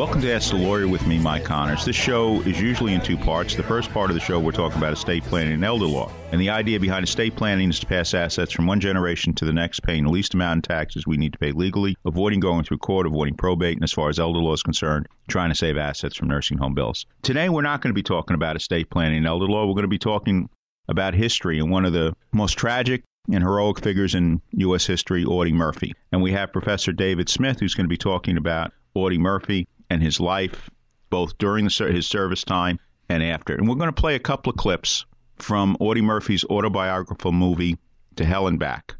Welcome to Ask the Lawyer with me, Mike Connors. This show is usually in two parts. The first part of the show, we're talking about estate planning and elder law. And the idea behind estate planning is to pass assets from one generation to the next, paying the least amount in taxes we need to pay legally, avoiding going through court, avoiding probate, and as far as elder law is concerned, trying to save assets from nursing home bills. Today, we're not going to be talking about estate planning and elder law. We're going to be talking about history and one of the most tragic and heroic figures in U.S. history, Audie Murphy. And we have Professor David Smith, who's going to be talking about Audie Murphy and his life, both during the, his service time and after. And we're going to play a couple of clips from Audie Murphy's autobiographical movie, To Hell and Back.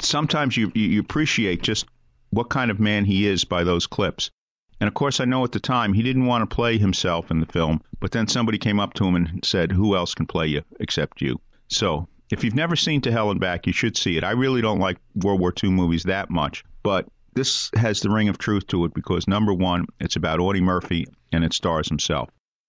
Sometimes you, you appreciate just what kind of man he is by those clips. And of course, I know at the time he didn't want to play himself in the film, but then somebody came up to him and said, Who else can play you except you? So, if you've never seen To Hell and Back, you should see it. I really don't like World War II movies that much, but this has the ring of truth to it because number one, it's about Audie Murphy and it stars himself.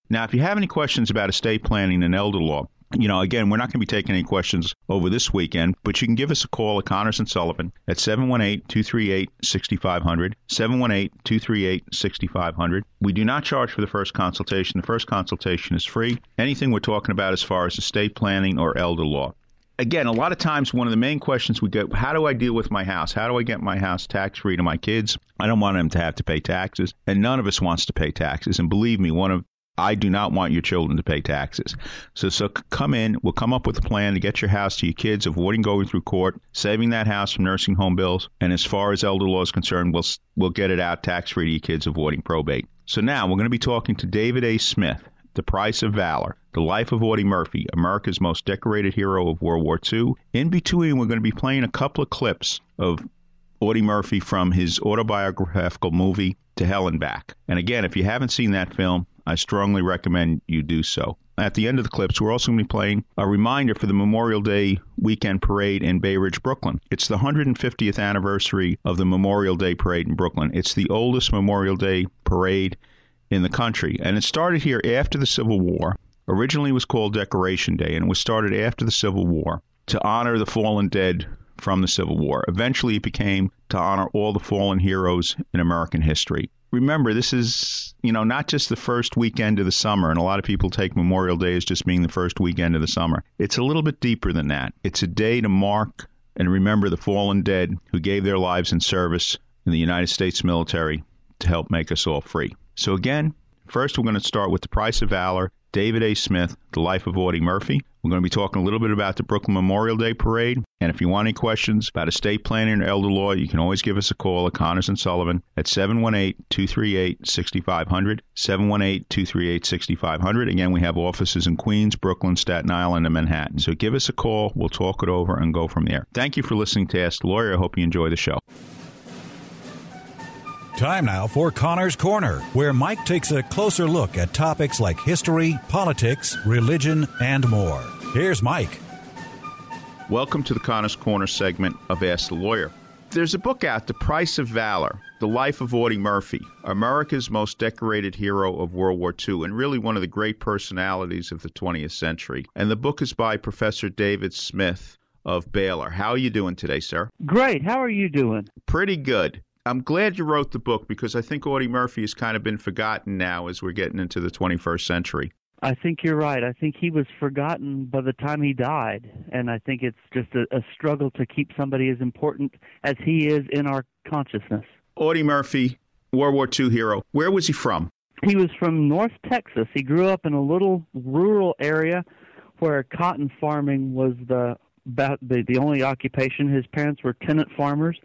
Now, if you have any questions about estate planning and elder law, you know, again, we're not going to be taking any questions over this weekend, but you can give us a call at Connors and Sullivan at 718-238-6500, 718-238-6500. We do not charge for the first consultation. The first consultation is free. Anything we're talking about as far as estate planning or elder law again, a lot of times one of the main questions we get, how do I deal with my house? How do I get my house tax free to my kids? I don't want them to have to pay taxes, and none of us wants to pay taxes. And believe me, one of I do not want your children to pay taxes. So, so come in. We'll come up with a plan to get your house to your kids, avoiding going through court, saving that house from nursing home bills. And as far as elder law is concerned, we'll we'll get it out tax free to your kids, avoiding probate. So now we're going to be talking to David A. Smith. The Price of Valor, The Life of Audie Murphy, America's most decorated hero of World War II. In between, we're going to be playing a couple of clips of Audie Murphy from his autobiographical movie To Hell and Back. And again, if you haven't seen that film, I strongly recommend you do so. At the end of the clips, we're also going to be playing a reminder for the Memorial Day weekend parade in Bay Ridge, Brooklyn. It's the 150th anniversary of the Memorial Day parade in Brooklyn. It's the oldest Memorial Day parade in the country. And it started here after the Civil War. Originally, was called Decoration Day, and it was started after the Civil War to honor the fallen dead from the Civil War. Eventually, it became to honor all the fallen heroes in American history. Remember, this is, you know, not just the first weekend of the summer, and a lot of people take Memorial Day as just being the first weekend of the summer. It's a little bit deeper than that. It's a day to mark and remember the fallen dead who gave their lives in service in the United States military to help make us all free. So, again, first we're going to start with The Price of Valor, David A. Smith, The Life of Audie Murphy. We're going to be talking a little bit about the Brooklyn Memorial Day Parade. And if you want any questions about estate planning or elder law, you can always give us a call at Connors and Sullivan at 718-238-6500, 718-238-6500. Again, we have offices in Queens, Brooklyn, Staten Island, and Manhattan. So give us a call. We'll talk it over and go from there. Thank you for listening to Ask the Lawyer. I hope you enjoy the show. Time now for Connor's Corner, where Mike takes a closer look at topics like history, politics, religion, and more. Here's Mike. Welcome to the Connor's Corner segment of Ask the Lawyer. There's a book out, The Price of Valor The Life of Audie Murphy, America's most decorated hero of World War II, and really one of the great personalities of the 20th century. And the book is by Professor David Smith of Baylor. How are you doing today, sir? Great. How are you doing? Pretty good. I'm glad you wrote the book because I think Audie Murphy has kind of been forgotten now as we're getting into the 21st century. I think you're right. I think he was forgotten by the time he died, and I think it's just a, a struggle to keep somebody as important as he is in our consciousness. Audie Murphy, World War II hero. Where was he from? He was from North Texas. He grew up in a little rural area where cotton farming was the about the, the only occupation. His parents were tenant farmers,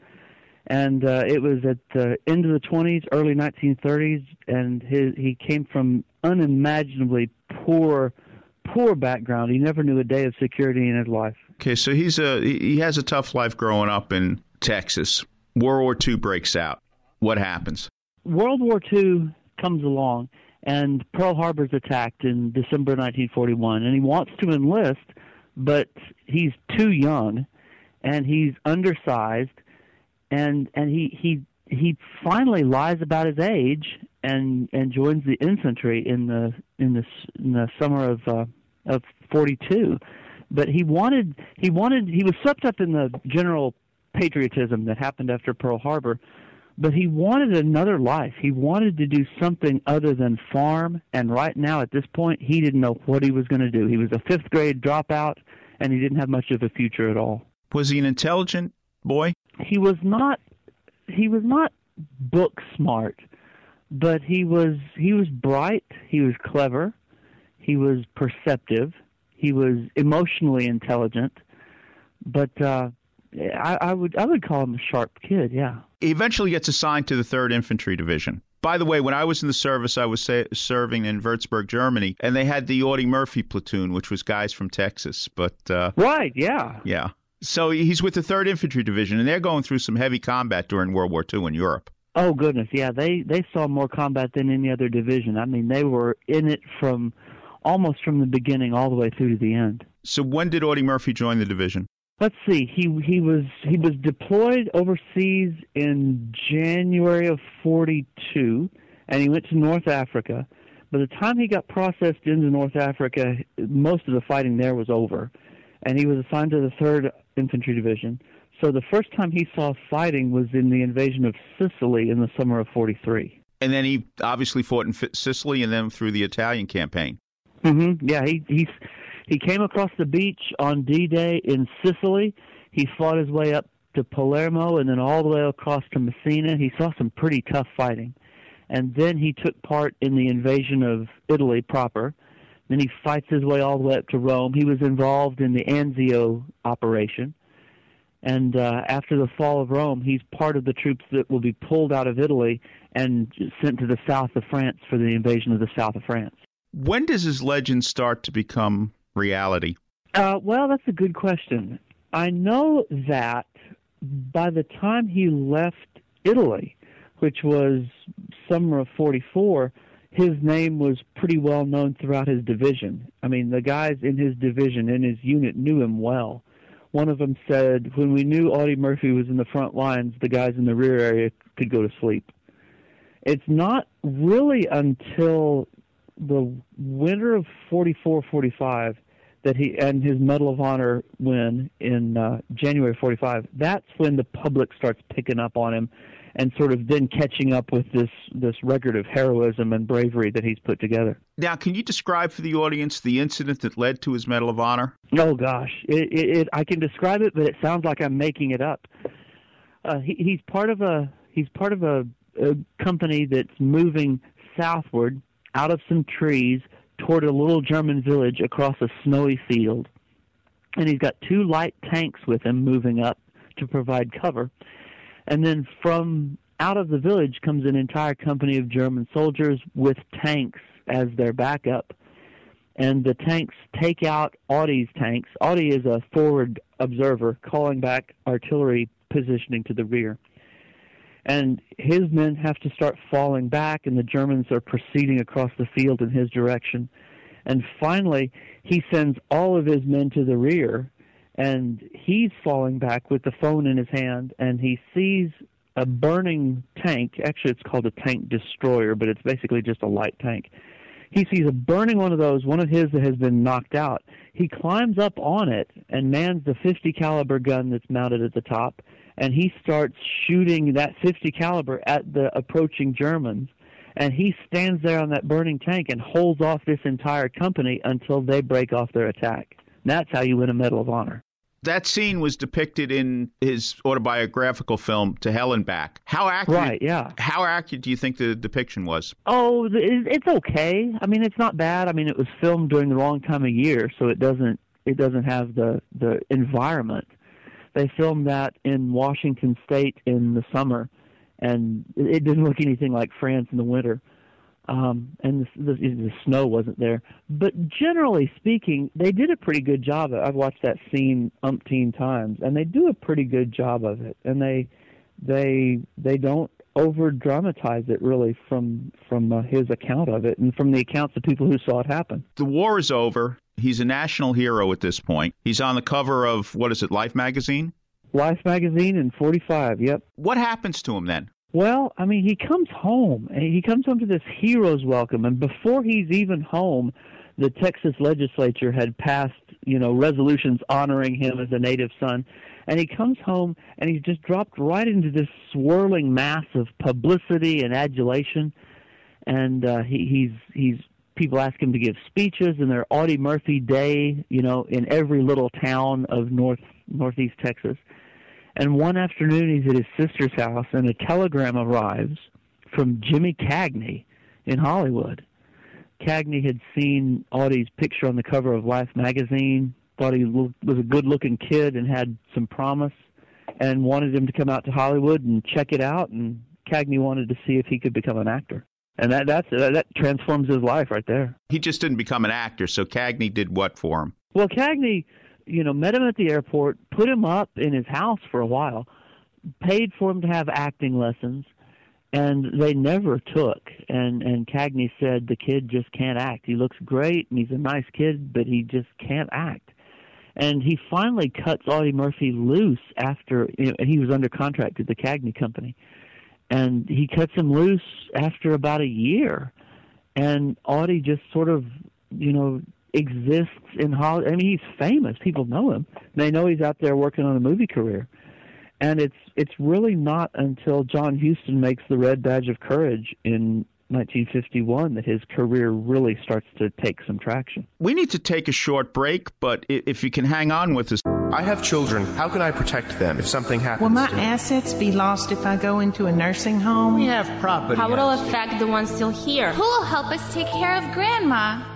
and uh, it was at the end of the 20s, early 1930s, and his, he came from unimaginably poor, poor background. He never knew a day of security in his life. Okay, so he's a he has a tough life growing up in Texas. World War II breaks out. What happens? World War II comes along, and Pearl Harbor's attacked in December 1941, and he wants to enlist, but he's too young, and he's undersized, and and he he he finally lies about his age and and joins the infantry in the in the in the summer of uh, of 42 but he wanted he wanted he was swept up in the general patriotism that happened after Pearl Harbor but he wanted another life. He wanted to do something other than farm and right now at this point he didn't know what he was going to do. He was a 5th grade dropout and he didn't have much of a future at all. Was he an intelligent boy he was not he was not book smart, but he was he was bright, he was clever, he was perceptive, he was emotionally intelligent, but uh, I, I would I would call him a sharp kid. Yeah. He eventually gets assigned to the Third Infantry Division. By the way, when I was in the service, I was sa- serving in Würzburg, Germany, and they had the Audie Murphy platoon, which was guys from Texas. But uh, right, yeah, yeah. So he's with the Third Infantry Division, and they're going through some heavy combat during World War II in Europe. Oh goodness, yeah, they they saw more combat than any other division. I mean, they were in it from almost from the beginning all the way through to the end. So when did Audie Murphy join the division? Let's see. He he was he was deployed overseas in January of 42 and he went to North Africa. By the time he got processed into North Africa, most of the fighting there was over and he was assigned to the 3rd Infantry Division. So the first time he saw fighting was in the invasion of Sicily in the summer of 43. And then he obviously fought in Sicily and then through the Italian campaign. Mm-hmm. Yeah, he he he came across the beach on D-Day in Sicily. He fought his way up to Palermo and then all the way across to Messina. He saw some pretty tough fighting. And then he took part in the invasion of Italy proper. Then he fights his way all the way up to Rome. He was involved in the Anzio operation. And uh, after the fall of Rome, he's part of the troops that will be pulled out of Italy and sent to the south of France for the invasion of the south of France. When does his legend start to become reality? Uh, well, that's a good question. I know that by the time he left Italy, which was summer of 44, his name was pretty well known throughout his division. I mean, the guys in his division, in his unit, knew him well. One of them said, when we knew Audie Murphy was in the front lines, the guys in the rear area could go to sleep. It's not really until the winter of 44 45 that he and his Medal of Honor win in uh, January 45 that's when the public starts picking up on him and sort of then catching up with this this record of heroism and bravery that he's put together. Now, can you describe for the audience the incident that led to his Medal of Honor? Oh gosh, it, it, it I can describe it, but it sounds like I'm making it up. Uh, he, he's part of a he's part of a, a company that's moving southward out of some trees toward a little German village across a snowy field, and he's got two light tanks with him moving up to provide cover and then from out of the village comes an entire company of German soldiers with tanks as their backup. And the tanks take out Audie's tanks. Audie is a forward observer calling back artillery positioning to the rear. And his men have to start falling back, and the Germans are proceeding across the field in his direction. And finally, he sends all of his men to the rear and he's falling back with the phone in his hand and he sees a burning tank actually it's called a tank destroyer but it's basically just a light tank he sees a burning one of those one of his that has been knocked out he climbs up on it and mans the 50 caliber gun that's mounted at the top and he starts shooting that 50 caliber at the approaching germans and he stands there on that burning tank and holds off this entire company until they break off their attack. That's how you win a Medal of Honor. That scene was depicted in his autobiographical film To Hell and Back. How accurate? Right, yeah. How accurate do you think the depiction was? Oh, it's okay. I mean, it's not bad. I mean, it was filmed during the wrong time of year, so it doesn't it doesn't have the the environment. They filmed that in Washington State in the summer, and it didn't look anything like France in the winter. Um, and the, the, the snow wasn't there. But generally speaking, they did a pretty good job. I've watched that scene umpteen times, and they do a pretty good job of it. And they they they don't over dramatize it really from from uh, his account of it and from the accounts of people who saw it happen. The war is over. He's a national hero at this point. He's on the cover of what is it, Life magazine? Life magazine in 45. Yep. What happens to him then? Well, I mean, he comes home. And he comes home to this hero's welcome, and before he's even home, the Texas legislature had passed, you know, resolutions honoring him as a native son. And he comes home and he's just dropped right into this swirling mass of publicity and adulation. And uh, he, he's he's people ask him to give speeches, and they're Audie Murphy Day, you know, in every little town of North Northeast Texas. And one afternoon, he's at his sister's house, and a telegram arrives from Jimmy Cagney in Hollywood. Cagney had seen Audie's picture on the cover of Life magazine, thought he was a good-looking kid and had some promise, and wanted him to come out to Hollywood and check it out. And Cagney wanted to see if he could become an actor and that that's that transforms his life right there. He just didn't become an actor, so Cagney did what for him? Well, Cagney, you know, met him at the airport, put him up in his house for a while, paid for him to have acting lessons, and they never took. And and Cagney said the kid just can't act. He looks great and he's a nice kid, but he just can't act. And he finally cuts Audie Murphy loose after you know, he was under contract at the Cagney Company and he cuts him loose after about a year, and Audie just sort of, you know, exists in Hollywood. I mean, he's famous; people know him. They know he's out there working on a movie career, and it's it's really not until John Huston makes the Red Badge of Courage in 1951 that his career really starts to take some traction. We need to take a short break, but if you can hang on with us. I have children. How can I protect them if something happens? Will my assets be lost if I go into a nursing home? We have property. How will it affect the ones still here? Who will help us take care of Grandma?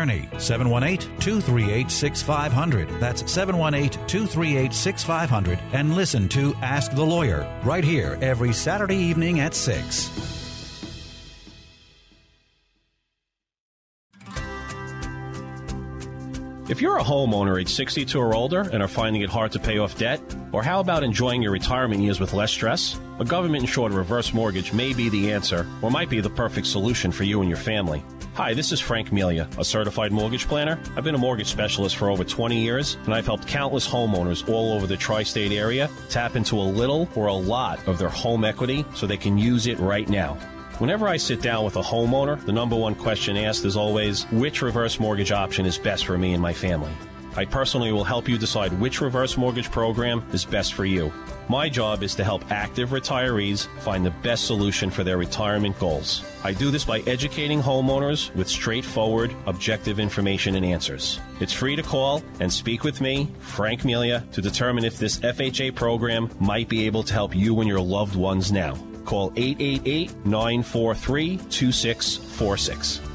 718 238 6500. That's 718 238 6500. And listen to Ask the Lawyer right here every Saturday evening at 6. If you're a homeowner age 62 or older and are finding it hard to pay off debt, or how about enjoying your retirement years with less stress? A government insured reverse mortgage may be the answer or might be the perfect solution for you and your family. Hi, this is Frank Melia, a certified mortgage planner. I've been a mortgage specialist for over 20 years, and I've helped countless homeowners all over the tri state area tap into a little or a lot of their home equity so they can use it right now. Whenever I sit down with a homeowner, the number one question asked is always which reverse mortgage option is best for me and my family. I personally will help you decide which reverse mortgage program is best for you. My job is to help active retirees find the best solution for their retirement goals. I do this by educating homeowners with straightforward, objective information and answers. It's free to call and speak with me, Frank Melia, to determine if this FHA program might be able to help you and your loved ones now. Call 888 943 2646.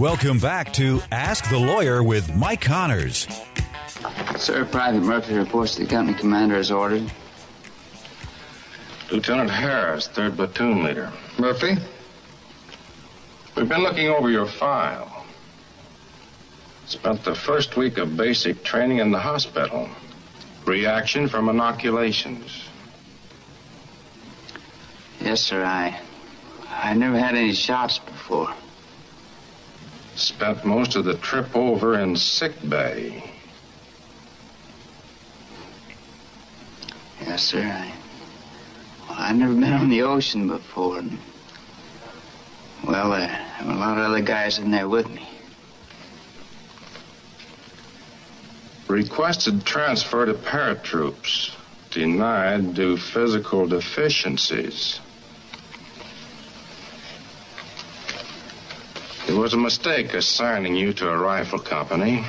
Welcome back to Ask the Lawyer with Mike Connors. Sir, Private Murphy reports the company commander has ordered. Lieutenant Harris, 3rd Platoon Leader. Murphy? We've been looking over your file. Spent the first week of basic training in the hospital. Reaction from inoculations. Yes, sir. I. I never had any shots before. Spent most of the trip over in sick bay. Yes, sir. I. Well, I've never been on the ocean before. And, well, uh, there were a lot of other guys in there with me. Requested transfer to paratroops. Denied due physical deficiencies. It was a mistake assigning you to a rifle company,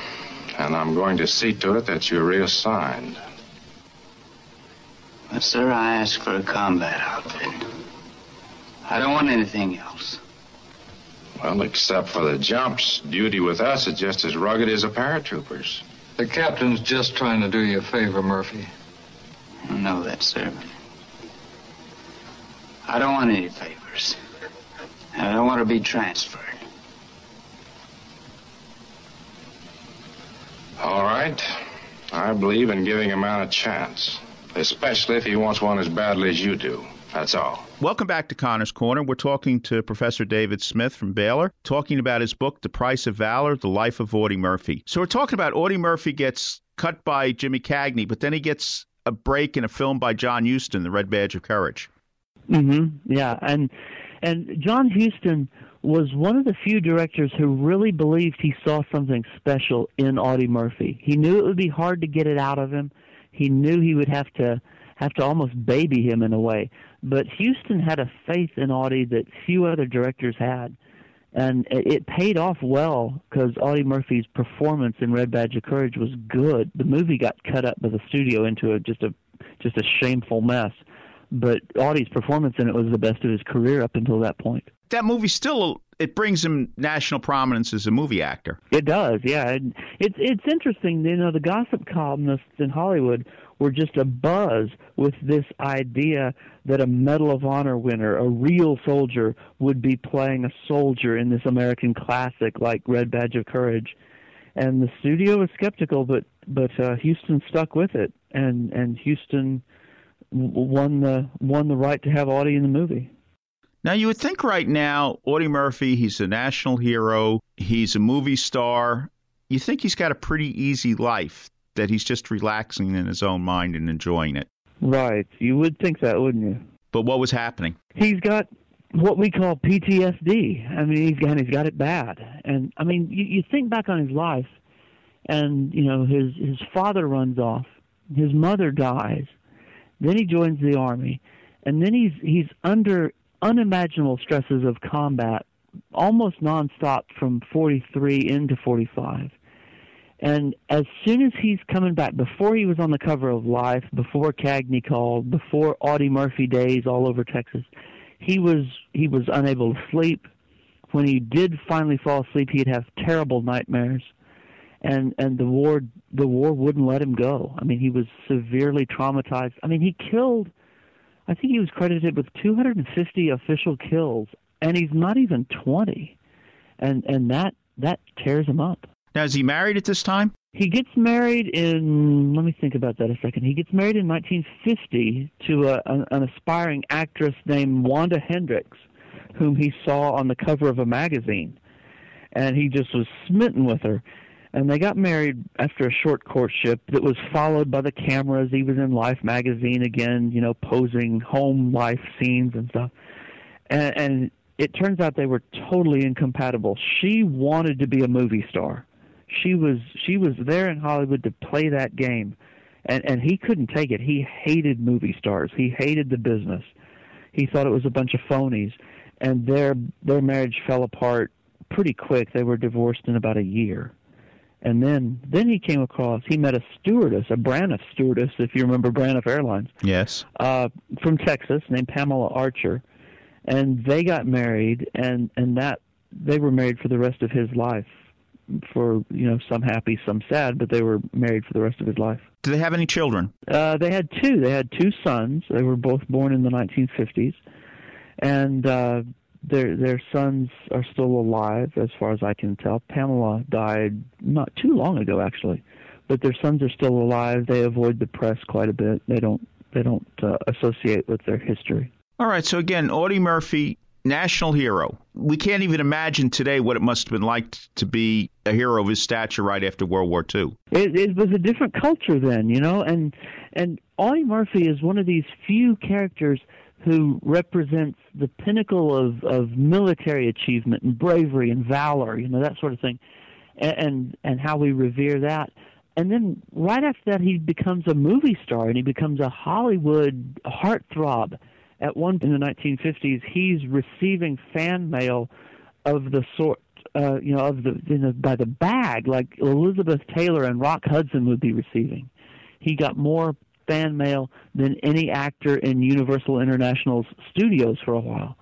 and I'm going to see to it that you're reassigned. But, sir, I asked for a combat outfit. I don't want anything else. Well, except for the jumps, duty with us is just as rugged as a paratrooper's. The captain's just trying to do you a favor, Murphy. I know that, sir. I don't want any favors. I don't want to be transferred. All right. I believe in giving a man a chance, especially if he wants one as badly as you do. That's all. Welcome back to Connor's Corner. We're talking to Professor David Smith from Baylor, talking about his book, The Price of Valor The Life of Audie Murphy. So, we're talking about Audie Murphy gets cut by Jimmy Cagney, but then he gets a break in a film by John Huston, The Red Badge of Courage. Mm-hmm. Yeah, and and John Huston was one of the few directors who really believed he saw something special in Audie Murphy. He knew it would be hard to get it out of him. He knew he would have to have to almost baby him in a way. But Huston had a faith in Audie that few other directors had. And it paid off well because Audie Murphy's performance in Red Badge of Courage was good. The movie got cut up by the studio into a just a just a shameful mess but Audie's performance in it was the best of his career up until that point. That movie still it brings him national prominence as a movie actor. It does, yeah. And it's it's interesting, you know, the gossip columnists in Hollywood were just a buzz with this idea that a Medal of Honor winner, a real soldier, would be playing a soldier in this American classic like Red Badge of Courage. And the studio was skeptical, but but uh, Huston stuck with it, and and Huston won the won the right to have Audie in the movie. Now you would think right now, Audie Murphy, he's a national hero, he's a movie star. You think he's got a pretty easy life that he's just relaxing in his own mind and enjoying it. Right. You would think that, wouldn't you? But what was happening? He's got what we call PTSD. I mean, he's got he's got it bad. And I mean, you, you think back on his life, and you know his his father runs off, his mother dies, then he joins the army, and then he's he's under unimaginable stresses of combat almost nonstop from 43 into 45. And as soon as he's coming back, before he was on the cover of Life, before Cagney called, before Audie Murphy days all over Texas, he was he was unable to sleep. when he did finally fall asleep, he'd have terrible nightmares, and and the war the war wouldn't let him go. I mean, he was severely traumatized. I mean, he killed. I think he was credited with 250 official kills, and he's not even 20, and and that that tears him up. Now, is he married at this time? He gets married in. Let me think about that a second. He gets married in 1950 to a, an, an aspiring actress named Wanda Hendrix, whom he saw on the cover of a magazine, and he just was smitten with her. And they got married after a short courtship that was followed by the cameras. He was in Life magazine again, you know, posing home life scenes and stuff. And, and it turns out they were totally incompatible. She wanted to be a movie star she was she was there in Hollywood to play that game, and and he couldn't take it. He hated movie stars. He hated the business. He thought it was a bunch of phonies, and their their marriage fell apart pretty quick. They were divorced in about a year, and then then he came across he met a stewardess, a Braniff stewardess, if you remember Braniff Airlines. Yes. Uh, from Texas, named Pamela Archer, and they got married, and and that they were married for the rest of his life for you know some happy, some sad, but they were married for the rest of his life. Do they have any children? Uh, they had two. They had two sons. They were both born in the 1950s, and uh, their their sons are still alive, as far as I can tell. Pamela died not too long ago, actually, but their sons are still alive. They avoid the press quite a bit. They don't they don't uh, associate with their history. All right. So again, Audie Murphy national hero. We can't even imagine today what it must have been like to be a hero of his stature right after World War II. It, it was a different culture then, you know, and and Audie Murphy is one of these few characters who represents the pinnacle of of military achievement and bravery and valor, you know, that sort of thing, and and, and how we revere that. And then right after that, he becomes a movie star and he becomes a Hollywood heartthrob at one in the 1950s, he's receiving fan mail of the sort, uh, you know, of the you know, by the bag, like Elizabeth Taylor and Rock Hudson would be receiving. He got more fan mail than any actor in Universal International's studios for a while.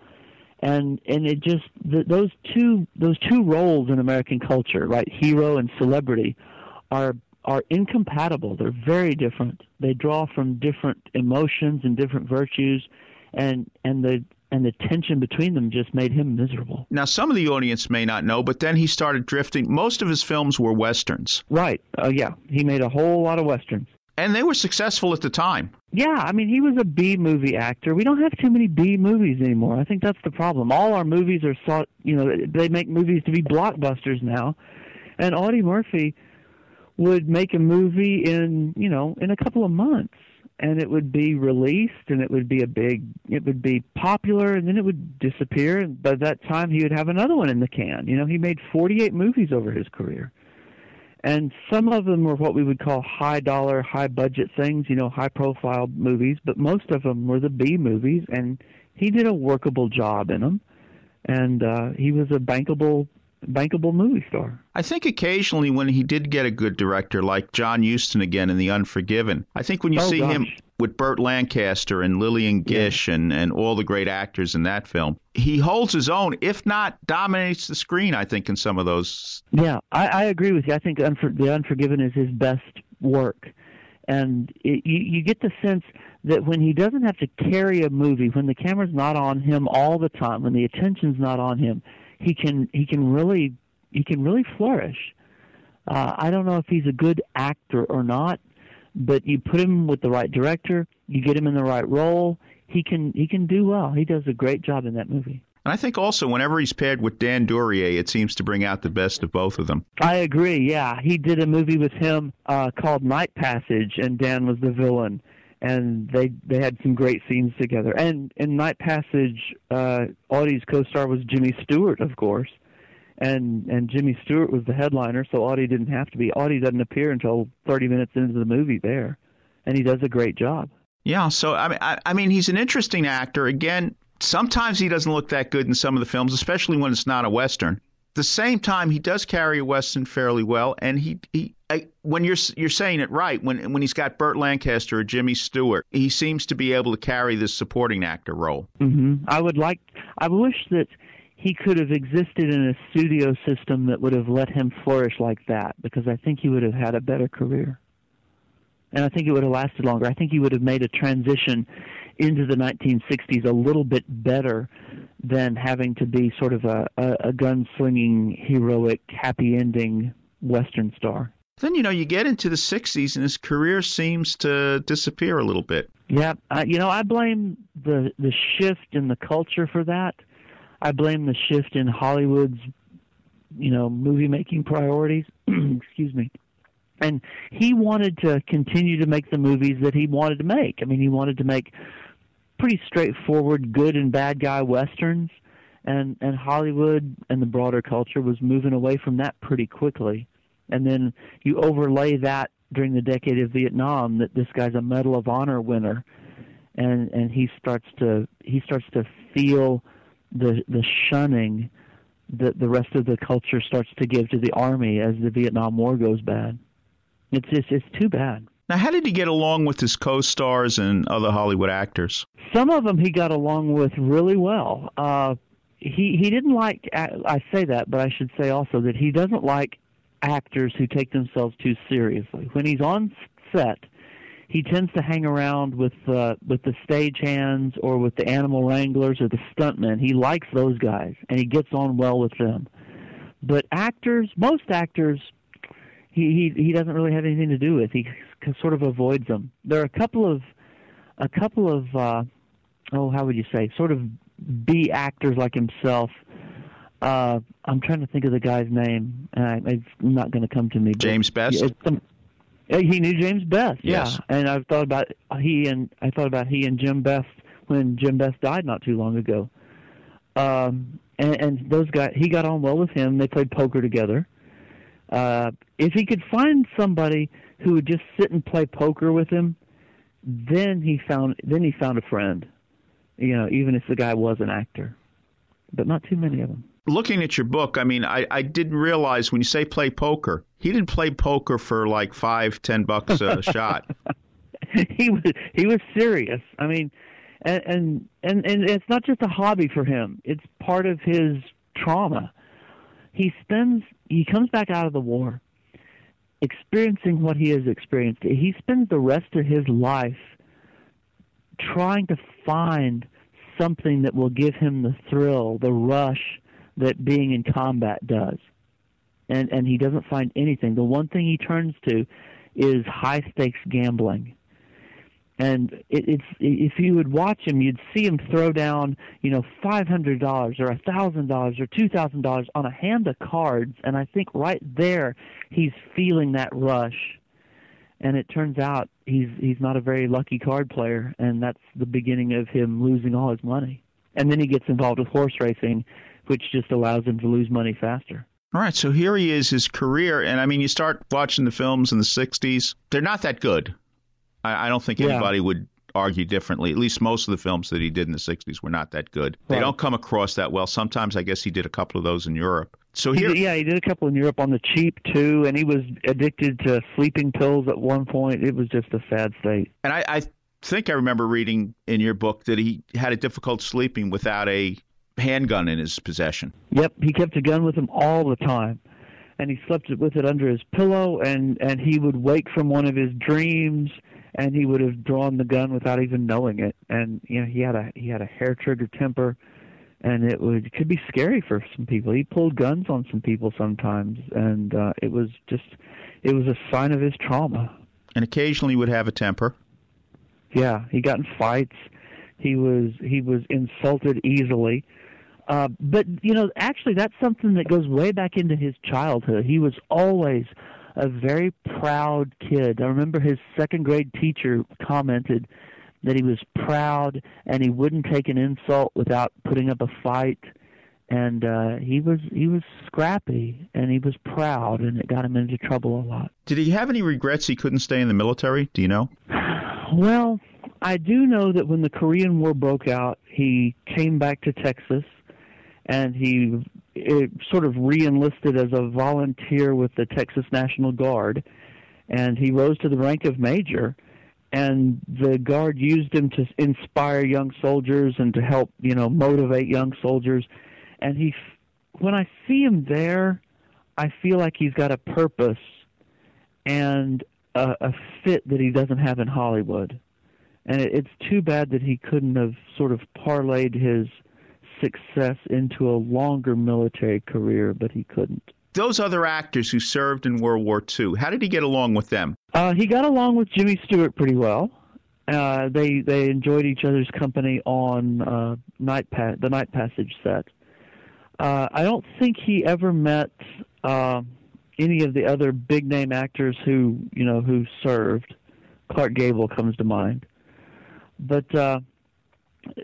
And and it just those two those two roles in American culture, right, hero and celebrity, are are incompatible. They're very different. They draw from different emotions and different virtues and and the and the tension between them just made him miserable. Now, some of the audience may not know, but then he started drifting. Most of his films were westerns. Right. Uh, yeah, he made a whole lot of westerns. And they were successful at the time. Yeah, I mean, he was a B movie actor. We don't have too many B movies anymore. I think that's the problem. All our movies are sought, you know, they make movies to be blockbusters now. And Audie Murphy would make a movie in, you know, in a couple of months and it would be released and it would be a big it would be popular and then it would disappear and by that time he would have another one in the can you know he made 48 movies over his career and some of them were what we would call high dollar high budget things you know high profile movies but most of them were the b movies and he did a workable job in them and uh he was a bankable bankable movie star. I think occasionally when he did get a good director like John Huston again in The Unforgiven, I think when you oh, see gosh. him with Burt Lancaster and Lillian Gish yeah. and, and all the great actors in that film, he holds his own, if not dominates the screen, I think, in some of those. Yeah, I, I agree with you. I think Unfor- The Unforgiven is his best work. And it, you, you get the sense that when he doesn't have to carry a movie, when the camera's not on him all the time, when the attention's not on him, he can he can really he can really flourish. Uh, I don't know if he's a good actor or not, but you put him with the right director, you get him in the right role, he can he can do well. He does a great job in that movie. And I think also whenever he's paired with Dan Duryea, it seems to bring out the best of both of them. I agree. Yeah, he did a movie with him uh, called Night Passage, and Dan was the villain and they they had some great scenes together. And in Night Passage, uh, Audie's co-star was Jimmy Stewart, of course, and and Jimmy Stewart was the headliner, so Audie didn't have to be. Audie doesn't appear until 30 minutes into the movie there, and he does a great job. Yeah, so I mean, I, I mean, he's an interesting actor. Again, sometimes he doesn't look that good in some of the films, especially when it's not a western At the same time, he does carry a western fairly well, and he he I, when you're you're saying it right when when he's got Burt Lancaster or Jimmy Stewart, he seems to be able to carry this supporting actor role. Mm-hmm. I would like I wish that he could have existed in a studio system that would have let him flourish like that because I think he would have had a better career. And I think it would have lasted longer. I think he would have made a transition into the 1960s a little bit better than having to be sort of a, a, a gunslinging, heroic, happy ending Western star. Then, you know, you get into the 60s and his career seems to disappear a little bit. Yeah, uh, you know, I blame the the shift in the culture for that. I blame the shift in Hollywood's, you know, movie making priorities. Excuse me. And he wanted to continue to make the movies that he wanted to make. I mean, he wanted to make pretty straightforward good and bad guy westerns, and and Hollywood and the broader culture was moving away from that pretty quickly. And then you overlay that during the decade of Vietnam that this guy's a Medal of Honor winner, and and he starts to he starts to feel the the shunning that the rest of the culture starts to give to the army as the Vietnam War goes bad. It's just it's too bad. Now, how did he get along with his co-stars and other Hollywood actors? Some of them he got along with really well. Uh, he he didn't like. I say that, but I should say also that he doesn't like actors who take themselves too seriously. When he's on set, he tends to hang around with uh, with the stagehands or with the animal wranglers or the stuntmen. He likes those guys, and he gets on well with them. But actors, most actors, he he he doesn't really have anything to do with. He sort of avoids them. There are a couple of a couple of uh, oh, how would you say, sort of B actors like himself. Uh, I'm trying to think of the guy's name. Uh, it's not going to come to me. James Best. Some, he knew James Best. Yes. Yeah, and I've thought about he and I thought about he and Jim Best when Jim Best died not too long ago. Um, and, and those guys, he got on well with him. They played poker together. Uh, if he could find somebody who would just sit and play poker with him, then he found then he found a friend. You know, even if the guy was an actor, but not too many of them. Looking at your book, I mean, I, I didn't realize when you say play poker, he didn't play poker for like five, ten bucks a shot. he was he was serious. I mean, and, and and and it's not just a hobby for him; it's part of his trauma. He spends he comes back out of the war experiencing what he has experienced. He spends the rest of his life trying to find something that will give him the thrill, the rush that being in combat does. And and he doesn't find anything. The one thing he turns to is high stakes gambling and it, it's if you would watch him, you'd see him throw down, you know, five hundred dollars or a thousand dollars or two thousand dollars on a hand of cards, and I think right there he's feeling that rush. And it turns out he's he's not a very lucky card player, and that's the beginning of him losing all his money. And then he gets involved with horse racing, which just allows him to lose money faster. All right, so here he is, his career, and I mean, you start watching the films in the '60s; they're not that good. I, I don't think Yeah. anybody would argue differently. At least most of the films that he did in the 60s were not that good. They don't come across that well. Sometimes I guess he did a couple of those in Europe. So He here, did- yeah, he did a couple in Europe on the cheap too, and he was addicted to sleeping pills at one point. It was just a sad state. and I, I think I remember reading in your book that he had a difficult sleeping without a handgun in his possession. Yep, he kept a gun with him all the time, and he slept with it under his pillow. and And he would wake from one of his dreams, and he would have drawn the gun without even knowing it. And you know, he had a he had a hair trigger temper, and it would it could be scary for some people. He pulled guns on some people sometimes, and uh, it was just it was a sign of his trauma. And occasionally he would have a temper. Yeah, he got in fights. He was he was insulted easily. Uh, but you know, actually, that's something that goes way back into his childhood. He was always a very proud kid. I remember his second grade teacher commented that he was proud and he wouldn't take an insult without putting up a fight. And uh, he was he was scrappy and he was proud, and it got him into trouble a lot. Did he have any regrets he couldn't stay in the military? Do you know? Well, I do know that when the Korean War broke out, he came back to Texas and he sort of re-enlisted as a volunteer with the Texas National Guard and he rose to the rank of major and the guard used him to inspire young soldiers and to help, you know, motivate young soldiers and he when I see him there, I feel like he's got a purpose and a, a fit that he doesn't have in Hollywood. And it, it's too bad that he couldn't have sort of parlayed his success into a longer military career, but he couldn't. Those other actors who served in World War II, how did he get along with them? Uh, he got along with Jimmy Stewart pretty well. Uh, they they enjoyed each other's company on uh, night pa- the Night Passage set. Uh, I don't think he ever met uh, any of the other big name actors who you know who served. Clark Gable comes to mind, but uh,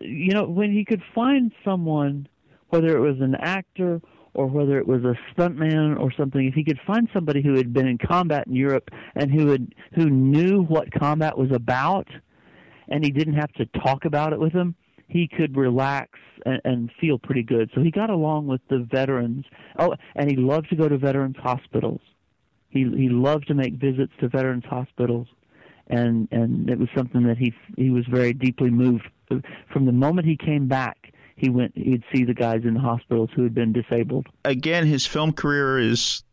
you know when he could find someone, whether it was an actor or whether it was a stuntman or something, if he could find somebody who had been in combat in Europe and who had who knew what combat was about, and he didn't have to talk about it with them, he could relax and, and feel pretty good. So he got along with the veterans. Oh, and he loved to go to veterans hospitals. He he loved to make visits to veterans hospitals, and and it was something that he he was very deeply moved from the moment he came back. He went. He'd see the guys in the hospitals who had been disabled. Again, his film career is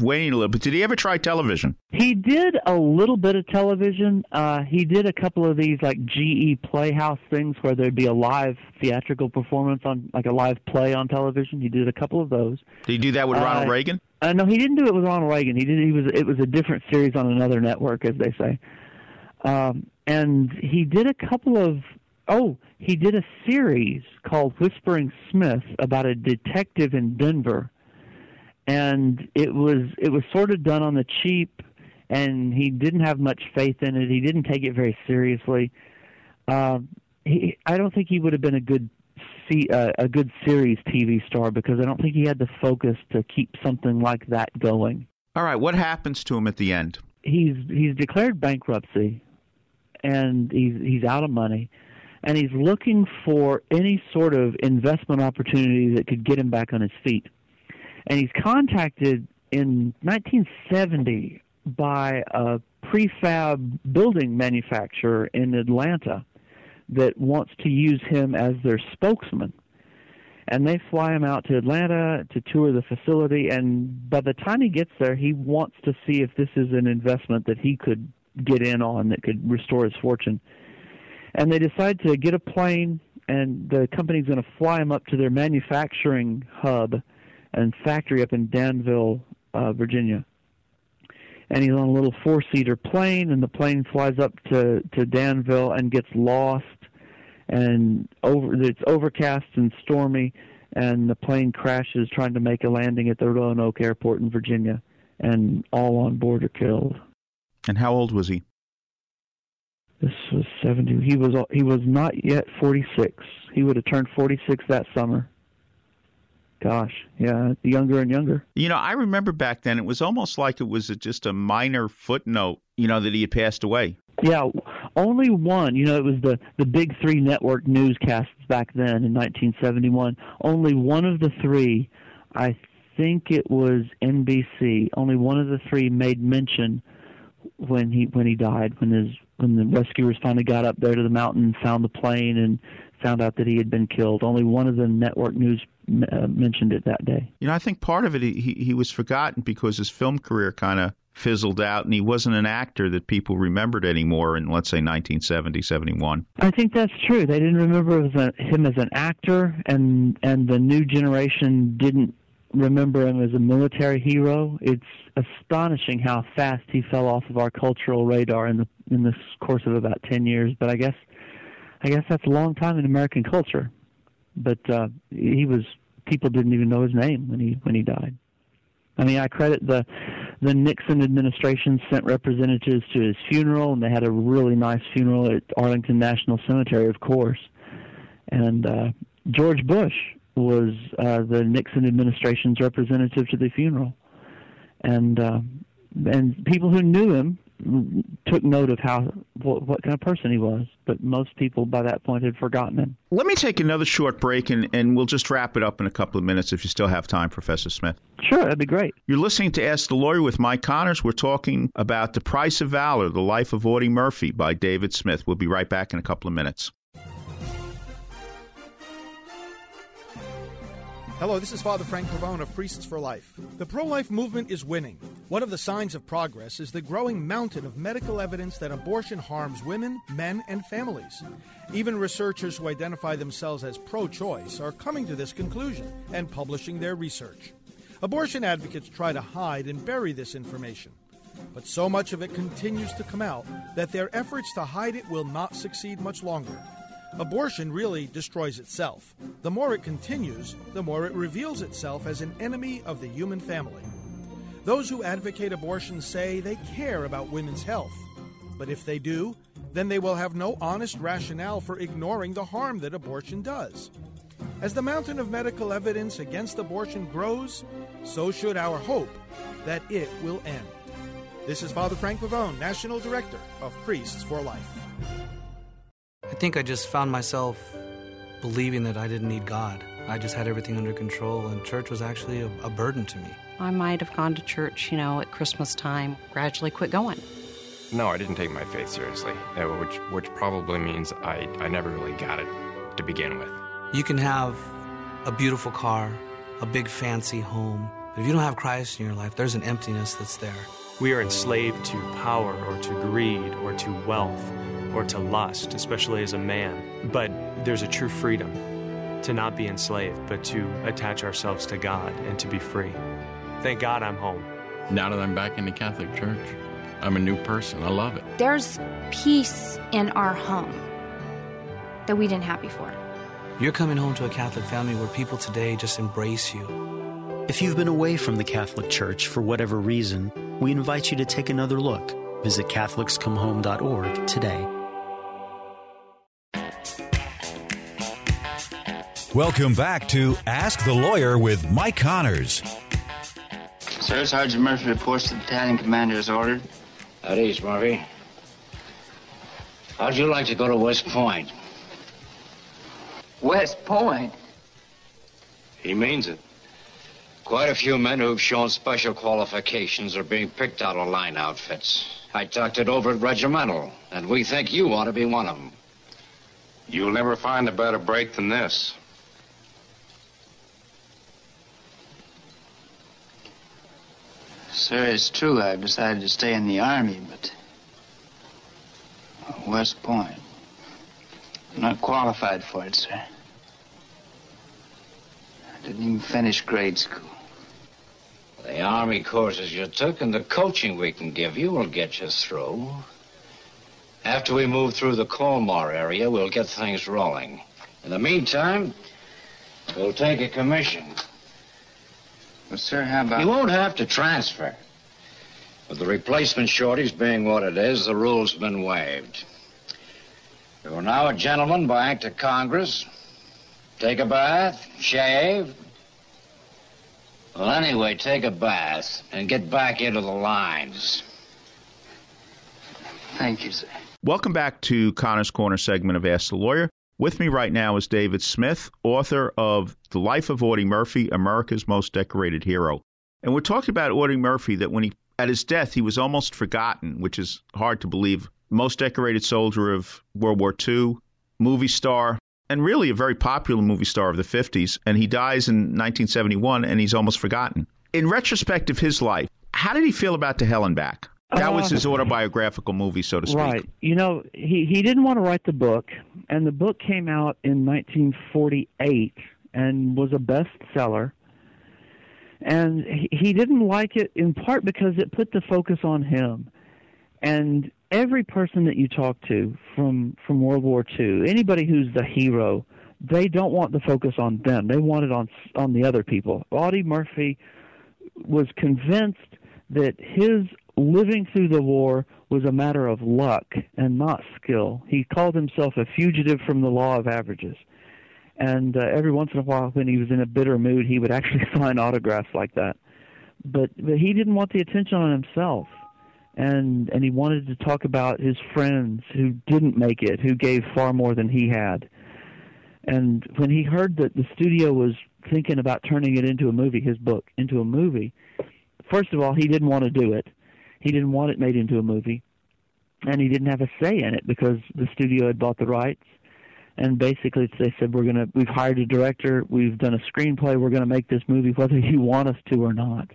waning a little bit. Did he ever try television? He did a little bit of television. Uh, he did a couple of these like GE Playhouse things where there'd be a live theatrical performance on like a live play on television. He did a couple of those. Did he do that with Ronald Uh, Reagan? Uh, no, he didn't do it with Ronald Reagan. He did. He was. It was a different series on another network, as they say. Um, and he did a couple of. Oh, he did a series called Whispering Smith about a detective in Denver, and it was it was sort of done on the cheap, and he didn't have much faith in it. He didn't take it very seriously. Um, he, I don't think he would have been a good see uh, a good series TV star because I don't think he had the focus to keep something like that going. All right, what happens to him at the end? He's he's declared bankruptcy, and he's he's out of money, and he's looking for any sort of investment opportunity that could get him back on his feet. And he's contacted in 1970 by a prefab building manufacturer in Atlanta that wants to use him as their spokesman. And they fly him out to Atlanta to tour the facility. And by the time he gets there, he wants to see if this is an investment that he could get in on that could restore his fortune. And they decide to get a plane, and the company's going to fly him up to their manufacturing hub and factory up in Danville, uh, Virginia and he's on a little four seater plane and the plane flies up to to Danville and gets lost and over it's overcast and stormy and the plane crashes trying to make a landing at the Roanoke airport in Virginia and all on board are killed And how old was he? This was 70 he was he was not yet 46 he would have turned 46 that summer gosh yeah younger and younger You know, I remember back then it was almost like it was a, just a minor footnote, you know, that he had passed away. Yeah, only one. You know, it was the the big three network newscasts back then in 1971. Only one of the three, I think it was NBC. Only one of the three made mention when he when he died. When his when the rescuers finally got up there to the mountain, found the plane, and found out that he had been killed. Only one of the network news uh, mentioned it that day. You know, I think part of it he he, was forgotten because his film career kind of fizzled out and he wasn't an actor that people remembered anymore in let's say 1970 71 I think that's true. They didn't remember him as an actor, and and the new generation didn't remember him as a military hero. It's astonishing how fast he fell off of our cultural radar in the in this course of about ten years. But I guess I guess that's a long time in American culture. But uh, he was people didn't even know his name when he when he died. I mean, I credit the the Nixon administration sent representatives to his funeral, and they had a really nice funeral at Arlington National Cemetery, of course. And uh, George Bush was uh, the Nixon administration's representative to the funeral, and uh, and people who knew him took note of how what, what kind of person he was. But most people by that point had forgotten him. let me take another short break and, and we'll just wrap it up in a couple of minutes if you still have time professor smith Sure, that'd be great. You're listening to Ask the Lawyer with Mike Connors. We're talking about The Price of Valor, The Life of Audie Murphy by David Smith. We'll be right back in a couple of minutes. Hello, this is Father Frank Pavone of Priests for Life. The pro life movement is winning. One of the signs of progress is the growing mountain of medical evidence that abortion harms women, men, and families. Even researchers who identify themselves as pro choice are coming to this conclusion and publishing their research. Abortion advocates try to hide and bury this information. But so much of it continues to come out that their efforts to hide it will not succeed much longer. Abortion really destroys itself. The more it continues, the more it reveals itself as an enemy of the human family. Those who advocate abortion say they care about women's health. But if they do, then they will have no honest rationale for ignoring the harm that abortion does. As the mountain of medical evidence against abortion grows, so should our hope that it will end. This is Father Frank Pavone, National Director of Priests for Life. I think I just found myself believing that I didn't need God. I just had everything under control, and church was actually a, a burden to me. I might have gone to church, you know, at Christmas time, gradually quit going. No, I didn't take my faith seriously, uh, which which probably means I, I never really got it to begin with. You can have a beautiful car, a big fancy home, but if you don't have Christ in your life, there's an emptiness that's there. We are enslaved to power or to greed or to wealth or to lust, especially as a man. But there's a true freedom to not be enslaved, but to attach ourselves to God and to be free. Thank God I'm home. Now that I'm back in the Catholic Church, I'm a new person. I love it. There's peace in our home that we didn't have before. You're coming home to a Catholic family where people today just embrace you. If you've been away from the Catholic Church for whatever reason, we invite you to take another look. Visit CatholicsComeHome.org today. Welcome back to Ask the Lawyer with Mike Connors. Sir, Sergeant Murphy reports the battalion commander is ordered. At ease, Murphy. How'd you like to go to West Point? West Point? He means it. Quite a few men who've shown special qualifications are being picked out of line outfits. I talked it over at Regimental, and we think you ought to be one of them. You'll never find a better break than this. Sir, it's true I've decided to stay in the Army, but. Uh, West Point. I'm not qualified for it, sir. I didn't even finish grade school. The Army courses you took and the coaching we can give you will get you through. After we move through the Colmar area, we'll get things rolling. In the meantime, we'll take a commission. Well, sir, how about... You won't have to transfer. With the replacement shortage being what it is, the rule's been waived. You are now a gentleman by act of Congress. Take a bath, shave. Well, anyway, take a bath and get back into the lines. Thank you, sir. Welcome back to Connor's Corner segment of Ask the Lawyer. With me right now is David Smith, author of The Life of Audie Murphy, America's Most Decorated Hero. And we're talking about Audie Murphy that when he at his death he was almost forgotten, which is hard to believe. Most decorated soldier of World War II, movie star, and really a very popular movie star of the 50s. And he dies in 1971 and he's almost forgotten. In retrospect of his life, how did he feel about To Hell and Back? That was his Uh, autobiographical movie, so to speak. Right. You know, he he didn't want to write the book, and the book came out in 1948 and was a bestseller. And he, he didn't like it in part because it put the focus on him. And every person that you talk to from from World War II, anybody who's the hero, they don't want the focus on them. They want it on on the other people. Audie Murphy was convinced that his living through the war was a matter of luck and not skill. He called himself a fugitive from the law of averages. And uh, every once in a while, when he was in a bitter mood, he would actually sign autographs like that. But but he didn't want the attention on himself, and and he wanted to talk about his friends who didn't make it, who gave far more than he had. And when he heard that the studio was thinking about turning it into a movie, his book into a movie, first of all, he didn't want to do it. He didn't want it made into a movie, and he didn't have a say in it because the studio had bought the rights. and basically they said we're gonna we've hired a director, we've done a screenplay, we're gonna make this movie whether you want us to or not.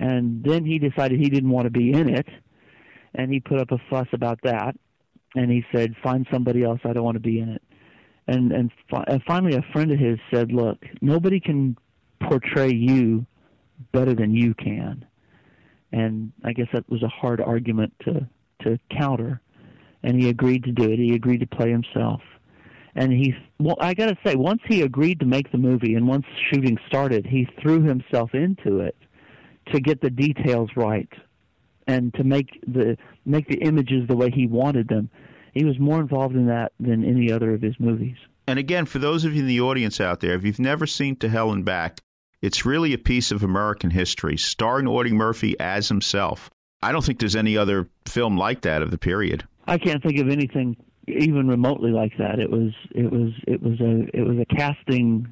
And then he decided he didn't want to be in it, and he put up a fuss about that, and he said find somebody else, I don't want to be in it. And and, fi- and finally a friend of his said, look, nobody can portray you better than you can. And I guess that was a hard argument to to counter. And he agreed to do it. He agreed to play himself. And he well, I got to say, once he agreed to make the movie and once shooting started, he threw himself into it to get the details right and to make the make the images the way he wanted them. He was more involved in that than any other of his movies. And again, for those of you in the audience out there, if you've never seen To Hell and Back, it's really a piece of American history, starring Audie Murphy as himself. I don't think there's any other film like that of the period. I can't think of anything even remotely like that. It was it was it was a it was a casting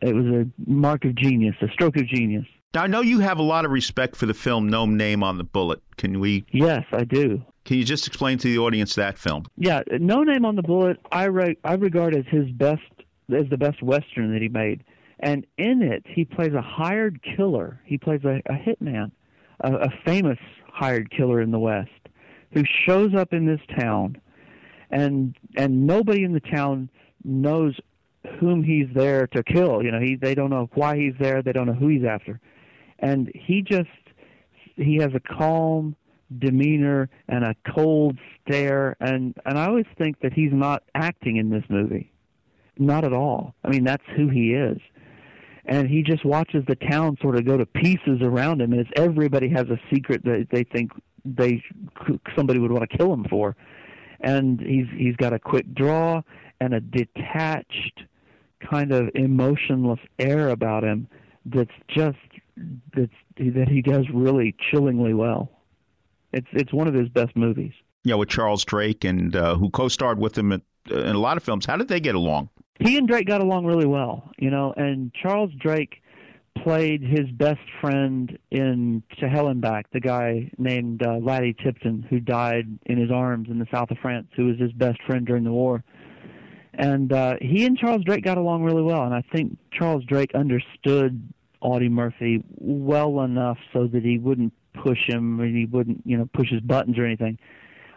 it was a mark of genius, a stroke of genius. Now, I know you have a lot of respect for the film No Name on the Bullet. Can we? Yes, I do. Can you just explain to the audience that film? Yeah, No Name on the Bullet, I re- I regard as his best as the best western that he made. And in it, he plays a hired killer. He plays a, a hitman, a, a famous hired killer in the West, who shows up in this town, and and nobody in the town knows whom he's there to kill. You know, he they don't know why he's there. They don't know who he's after, and he just he has a calm demeanor and a cold stare and and I always think that he's not acting in this movie. Not at all. I mean, that's who he is. And he just watches the town sort of go to pieces around him as everybody has a secret that they think they somebody would want to kill him for. And he's he's got a quick draw and a detached kind of emotionless air about him that's just that's that he does really chillingly well. It's it's one of his best movies. Yeah, with Charles Drake and uh, who co-starred with him at, uh, in a lot of films. How did they get along? He and Drake got along really well, you know. And Charles Drake played his best friend in To Hell and Back, the guy named uh, Lattie Tipton, who died in his arms in the south of France, who was his best friend during the war. And uh, he and Charles Drake got along really well, and I think Charles Drake understood Audie Murphy well enough so that he wouldn't push him and he wouldn't, you know, push his buttons or anything.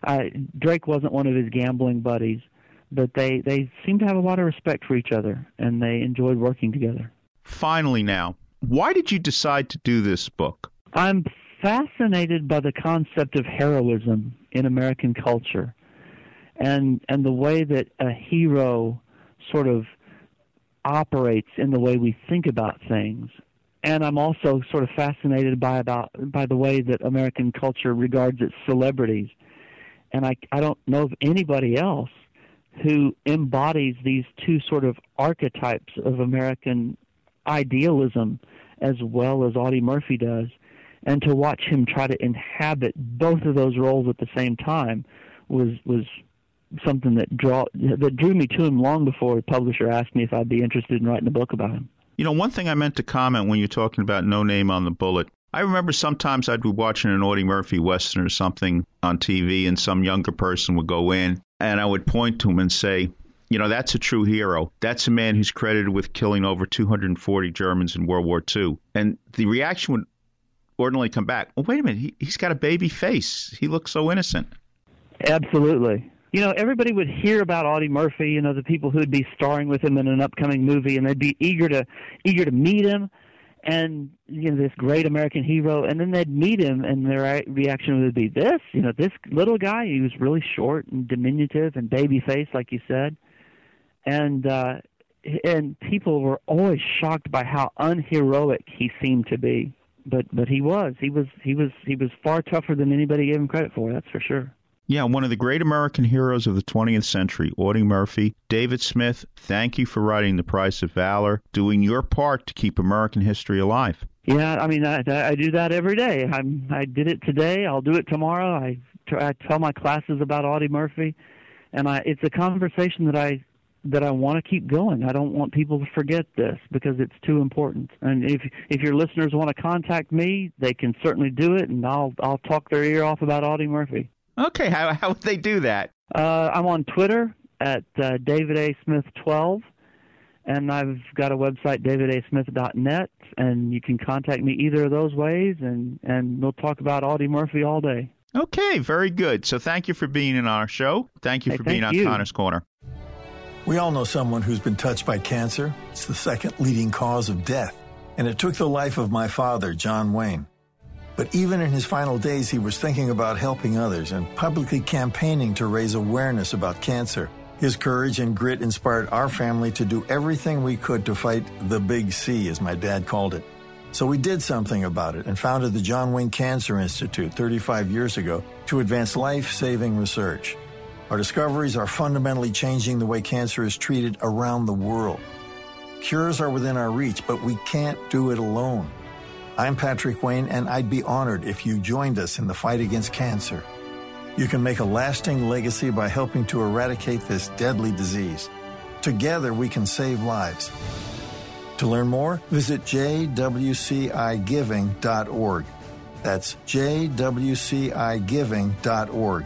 Uh, Drake wasn't one of his gambling buddies, but they they seemed to have a lot of respect for each other and they enjoyed working together. Finally, now, why did you decide to do this book? I'm fascinated by the concept of heroism in American culture, and and the way that a hero sort of operates in the way we think about things and I'm also sort of fascinated by about by the way that American culture regards its celebrities. And I I don't know of anybody else who embodies these two sort of archetypes of American idealism as well as Audie Murphy does. And to watch him try to inhabit both of those roles at the same time was was something that draw that drew me to him long before a publisher asked me if I'd be interested in writing a book about him. You know, one thing I meant to comment when you're talking about No Name on the Bullet. I remember sometimes I'd be watching an Audie Murphy Western or something on TV, and some younger person would go in, and I would point to him and say, you know, that's a true hero. That's a man who's credited with killing over 240 Germans in World War II. And the reaction would ordinarily come back, well, wait a minute, he, he's got a baby face. He looks so innocent. Absolutely you know, everybody would hear about Audie Murphy, you know, the people who'd be starring with him in an upcoming movie, and they'd be eager to eager to meet him, and you know, this great American hero, and then they'd meet him, and their reaction would be this, you know, this little guy, he was really short and diminutive and baby faced, like you said, and uh, and people were always shocked by how unheroic he seemed to be, but but he was, he was, he was, he was far tougher than anybody gave him credit for. That's for sure. Yeah, one of the great American heroes of the 20th century, Audie Murphy. David Smith, thank you for writing The Price of Valor, doing your part to keep American history alive. Yeah, I mean, I, I do that every day. I'm, I did it today. I'll do it tomorrow. I, I tell my classes about Audie Murphy, and I, it's a conversation that I that I want to keep going. I don't want people to forget this because it's too important. And if if your listeners want to contact me, they can certainly do it, and I'll I'll talk their ear off about Audie Murphy. Okay, how how would they do that? Uh, I'm on Twitter at uh, David A. Smith 12, and I've got a website, davidasmith.net, and you can contact me either of those ways, and, and we'll talk about Audie Murphy all day. Okay, very good. So thank you for being in our show. Thank you Hey, for thank being on you. Connor's Corner. We all know someone who's been touched by cancer. It's the second leading cause of death. And it took the life of my father, John Wayne. But even in his final days, he was thinking about helping others and publicly campaigning to raise awareness about cancer. His courage and grit inspired our family to do everything we could to fight the big C, as my dad called it. So we did something about it and founded the John Wayne Cancer Institute 35 years ago to advance life saving research. Our discoveries are fundamentally changing the way cancer is treated around the world. Cures are within our reach, but we can't do it alone. I'm Patrick Wayne, and I'd be honored if you joined us in the fight against cancer. You can make a lasting legacy by helping to eradicate this deadly disease. Together, we can save lives. To learn more, visit jwcigiving.org. That's jwcigiving.org.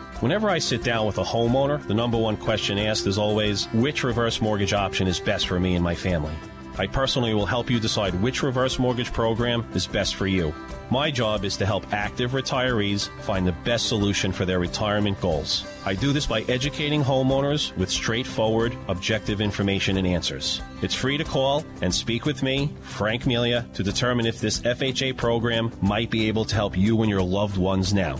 Whenever I sit down with a homeowner, the number one question asked is always which reverse mortgage option is best for me and my family. I personally will help you decide which reverse mortgage program is best for you. My job is to help active retirees find the best solution for their retirement goals. I do this by educating homeowners with straightforward, objective information and answers. It's free to call and speak with me, Frank Melia, to determine if this FHA program might be able to help you and your loved ones now.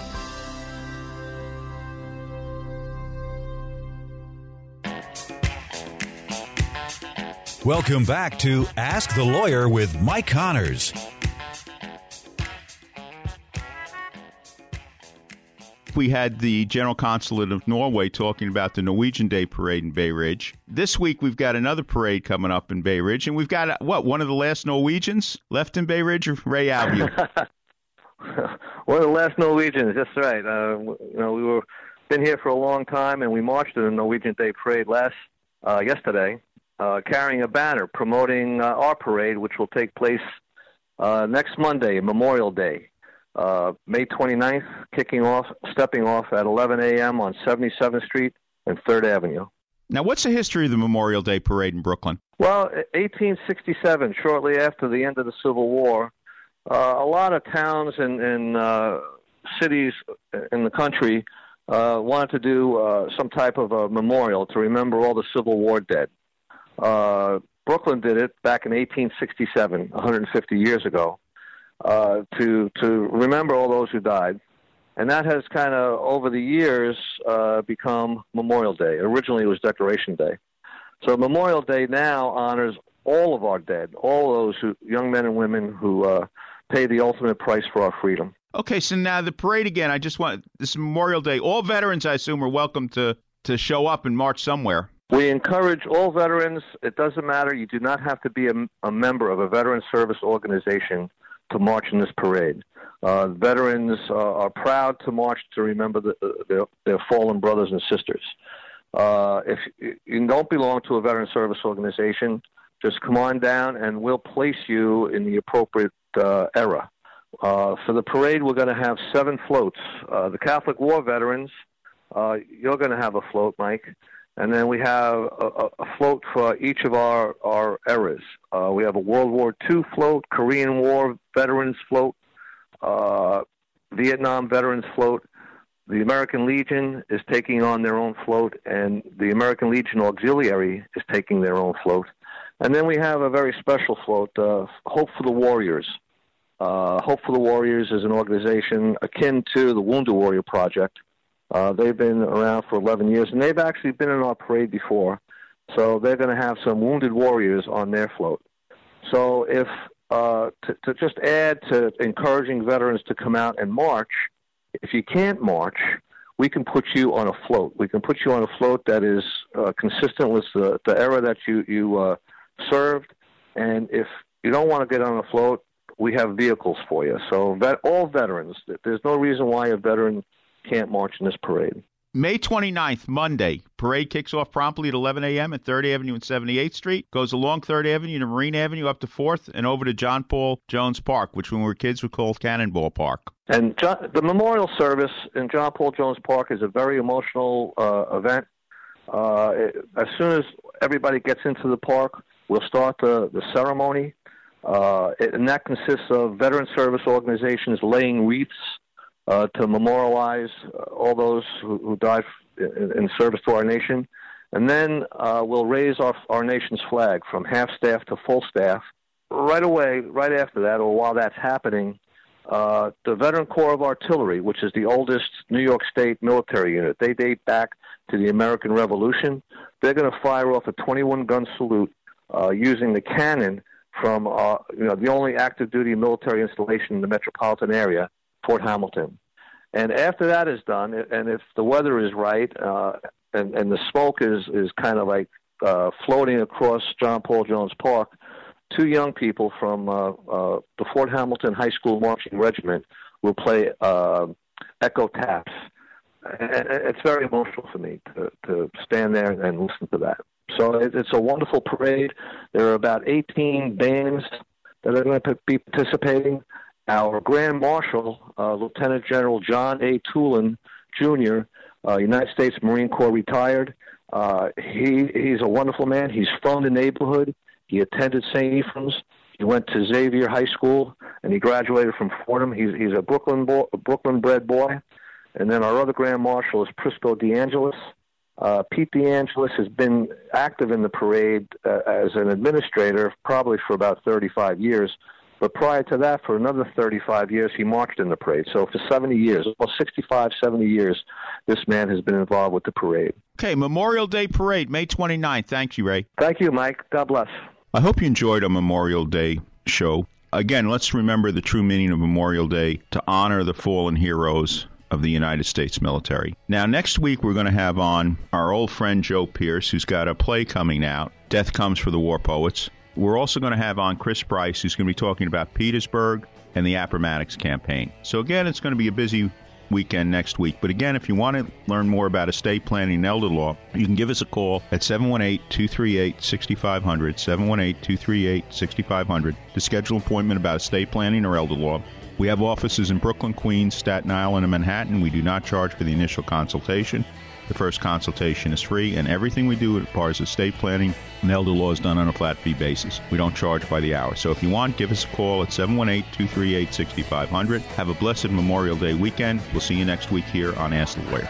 Welcome back to Ask the Lawyer with Mike Connors. We had the General Consulate of Norway talking about the Norwegian Day Parade in Bay Ridge. This week we've got another parade coming up in Bay Ridge, and we've got uh, what one of the last Norwegians left in Bay Ridge, or Ray Albion. One of the last Norwegians. That's right. Uh, you know, we were been here for a long time, and we marched in the Norwegian Day Parade last uh, yesterday, uh, carrying a banner promoting uh, our parade, which will take place uh, next Monday, Memorial Day, uh, May 29th, kicking off, stepping off at 11 a.m. on 77th Street and Third Avenue. now, what's the history of the Memorial Day Parade in Brooklyn? Well, 1867, shortly after the end of the Civil War, uh, a lot of towns and, and uh, cities in the country uh, wanted to do uh, some type of a memorial to remember all the Civil War dead. Uh, Brooklyn did it back in 1867, 150 years ago, uh, to to remember all those who died, and that has kind of over the years uh, become Memorial Day. Originally, it was Decoration Day. So Memorial Day now honors all of our dead, all those who, young men and women who uh, paid the ultimate price for our freedom. Okay, so now the parade again. I just want this Memorial Day. All veterans, I assume, are welcome to to show up and march somewhere. We encourage all veterans. It doesn't matter. You do not have to be a, a member of a veteran service organization to march in this parade. Uh, veterans uh, are proud to march to remember the, their, their fallen brothers and sisters. Uh, if you don't belong to a veteran service organization, just come on down and we'll place you in the appropriate uh, era. Uh, for the parade, we're going to have seven floats. Uh, the Catholic War veterans, uh, you're going to have a float, Mike. And then we have a, a, float for each of our, our eras. Uh, we have a World War II float, Korean War veterans float, uh, Vietnam veterans float. The American Legion is taking on their own float, and the American Legion Auxiliary is taking their own float. And then we have a very special float, uh, Hope for the Warriors. Uh, Hope for the Warriors is an organization akin to the Wounded Warrior Project. Uh, they've been around for 11 years, and they've actually been in our parade before. So they're going to have some wounded warriors on their float. So if uh, to, to just add to encouraging veterans to come out and march, if you can't march, we can put you on a float. We can put you on a float that is uh, consistent with the, the era that you you uh, served. And if you don't want to get on a float, we have vehicles for you. So vet, all veterans, there's no reason why a veteran can't march in this parade. May 29th, Monday, parade kicks off promptly at 11 a.m. at 3rd Avenue and 78th Street, goes along 3rd Avenue to Marine Avenue up to 4th, and over to John Paul Jones Park, which when we were kids we called Cannonball Park. And John, the memorial service in John Paul Jones Park is a very emotional uh, event. Uh, it, as soon as everybody gets into the park, we'll start the, the ceremony. Uh, and that consists of veteran service organizations laying wreaths uh, to memorialize uh, all those who, who died in, service to our nation. And then uh, we'll raise our, our nation's flag from half staff to full staff. Right away, right after that, or while that's happening, uh, the Veteran Corps of Artillery, which is the oldest New York State military unit, they date back to the American Revolution. They're going to fire off a 21 gun salute uh, using the cannon from uh, you know the only active duty military installation in the metropolitan area, Fort Hamilton. And after that is done, and if the weather is right, uh, and and the smoke is is kind of like uh, floating across John Paul Jones Park, two young people from uh, uh, the Fort Hamilton High School Marching Regiment will play uh, Echo Taps. And it's very emotional for me to, to stand there and listen to that. So it's a wonderful parade. There are about 18 bands that are going to be participating. Our Grand Marshal, uh, Lieutenant General John A. Toolan Jr., uh, United States Marine Corps retired. Uh, he he's a wonderful man. He's from the neighborhood. He attended St. Ephrem's. He went to Xavier High School, and he graduated from Fordham. He's he's a Brooklyn boy, Brooklyn bred boy. And then our other Grand Marshal is Prisco DeAngelis. Uh, Pete DeAngelis has been active in the parade uh, as an administrator probably for about 35 years. But prior to that, for another 35 years, he marched in the parade. So for 70 years, almost 65, 70 years, this man has been involved with the parade. Okay, Memorial Day Parade, May 29th. Thank you, Ray. Thank you, Mike. God bless. I hope you enjoyed a Memorial Day show. Again, let's remember the true meaning of Memorial Day to honor the fallen heroes of the United States military. Now, next week, we're going to have on our old friend Joe Pearce, who's got a play coming out, Death Comes for the War Poets. We're also going to have on Chris Bryce, who's going to be talking about Petersburg and the Appomattox campaign. So, again, it's going to be a busy weekend next week. But again, if you want to learn more about estate planning and elder law, you can give us a call at 718 238 6500, 718 238 6500 to schedule an appointment about estate planning or elder law. We have offices in Brooklyn, Queens, Staten Island, and Manhattan. We do not charge for the initial consultation. The first consultation is free, and everything we do as far as estate planning and elder law is done on a flat fee basis. We don't charge by the hour. So if you want, give us a call at 718 238 6500. Have a blessed Memorial Day weekend. We'll see you next week here on Ask the Lawyer.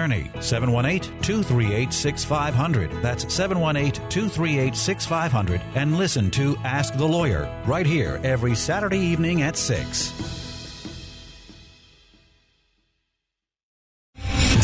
718 238 6500. That's 718 238 6500. And listen to Ask the Lawyer right here every Saturday evening at 6.